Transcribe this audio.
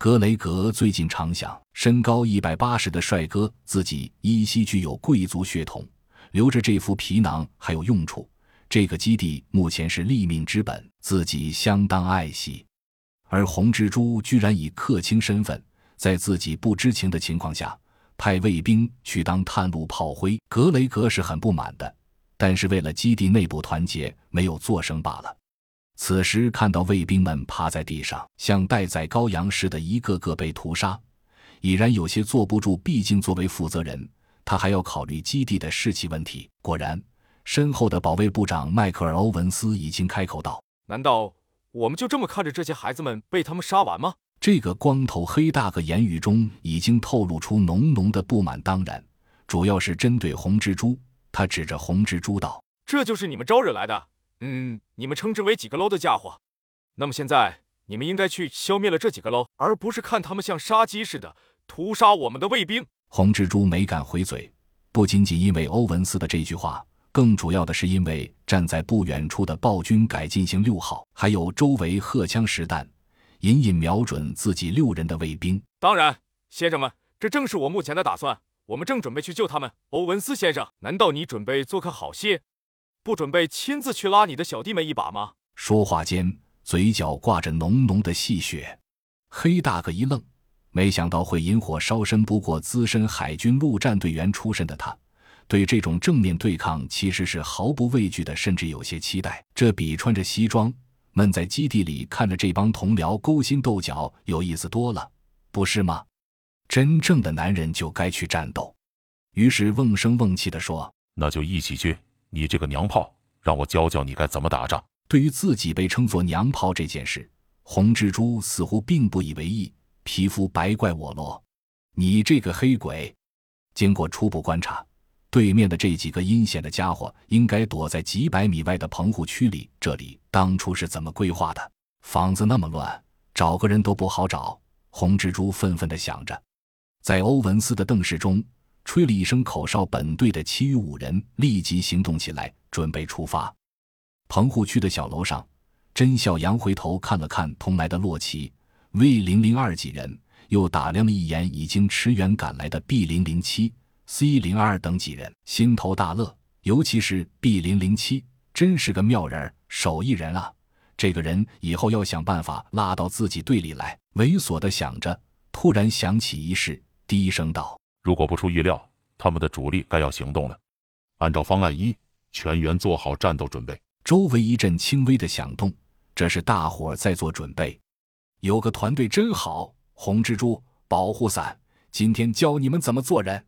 格雷格最近常想，身高一百八十的帅哥，自己依稀具有贵族血统，留着这副皮囊还有用处。这个基地目前是立命之本，自己相当爱惜。而红蜘蛛居然以客卿身份，在自己不知情的情况下，派卫兵去当探路炮灰。格雷格是很不满的，但是为了基地内部团结，没有作声罢了。此时看到卫兵们趴在地上，像待宰羔羊似的，一个个被屠杀，已然有些坐不住。毕竟作为负责人，他还要考虑基地的士气问题。果然，身后的保卫部长迈克尔·欧文斯已经开口道：“难道我们就这么看着这些孩子们被他们杀完吗？”这个光头黑大个言语中已经透露出浓浓的不满。当然，主要是针对红蜘蛛。他指着红蜘蛛道：“这就是你们招惹来的。”嗯，你们称之为几个 low 的家伙，那么现在你们应该去消灭了这几个 low，而不是看他们像杀鸡似的屠杀我们的卫兵。红蜘蛛没敢回嘴，不仅仅因为欧文斯的这句话，更主要的是因为站在不远处的暴君改进型六号，还有周围荷枪实弹、隐隐瞄准自己六人的卫兵。当然，先生们，这正是我目前的打算。我们正准备去救他们。欧文斯先生，难道你准备做个好戏？不准备亲自去拉你的小弟们一把吗？说话间，嘴角挂着浓浓的戏谑。黑大个一愣，没想到会引火烧身。不过，资深海军陆战队员出身的他，对这种正面对抗其实是毫不畏惧的，甚至有些期待。这比穿着西装闷在基地里看着这帮同僚勾心斗角有意思多了，不是吗？真正的男人就该去战斗。于是，瓮声瓮气地说：“那就一起去。”你这个娘炮，让我教教你该怎么打仗。对于自己被称作娘炮这件事，红蜘蛛似乎并不以为意，皮肤白怪我咯。你这个黑鬼！经过初步观察，对面的这几个阴险的家伙应该躲在几百米外的棚户区里。这里当初是怎么规划的？房子那么乱，找个人都不好找。红蜘蛛愤愤地想着，在欧文斯的瞪视中。吹了一声口哨，本队的其余五人立即行动起来，准备出发。棚户区的小楼上，甄小阳回头看了看同来的洛奇、V 零零二几人，又打量了一眼已经驰援赶来的 B 零零七、C 零二等几人，心头大乐。尤其是 B 零零七，真是个妙人，手艺人啊！这个人以后要想办法拉到自己队里来。猥琐的想着，突然想起一事，低声道。如果不出意料，他们的主力该要行动了。按照方案一，全员做好战斗准备。周围一阵轻微的响动，这是大伙在做准备。有个团队真好，红蜘蛛保护伞，今天教你们怎么做人。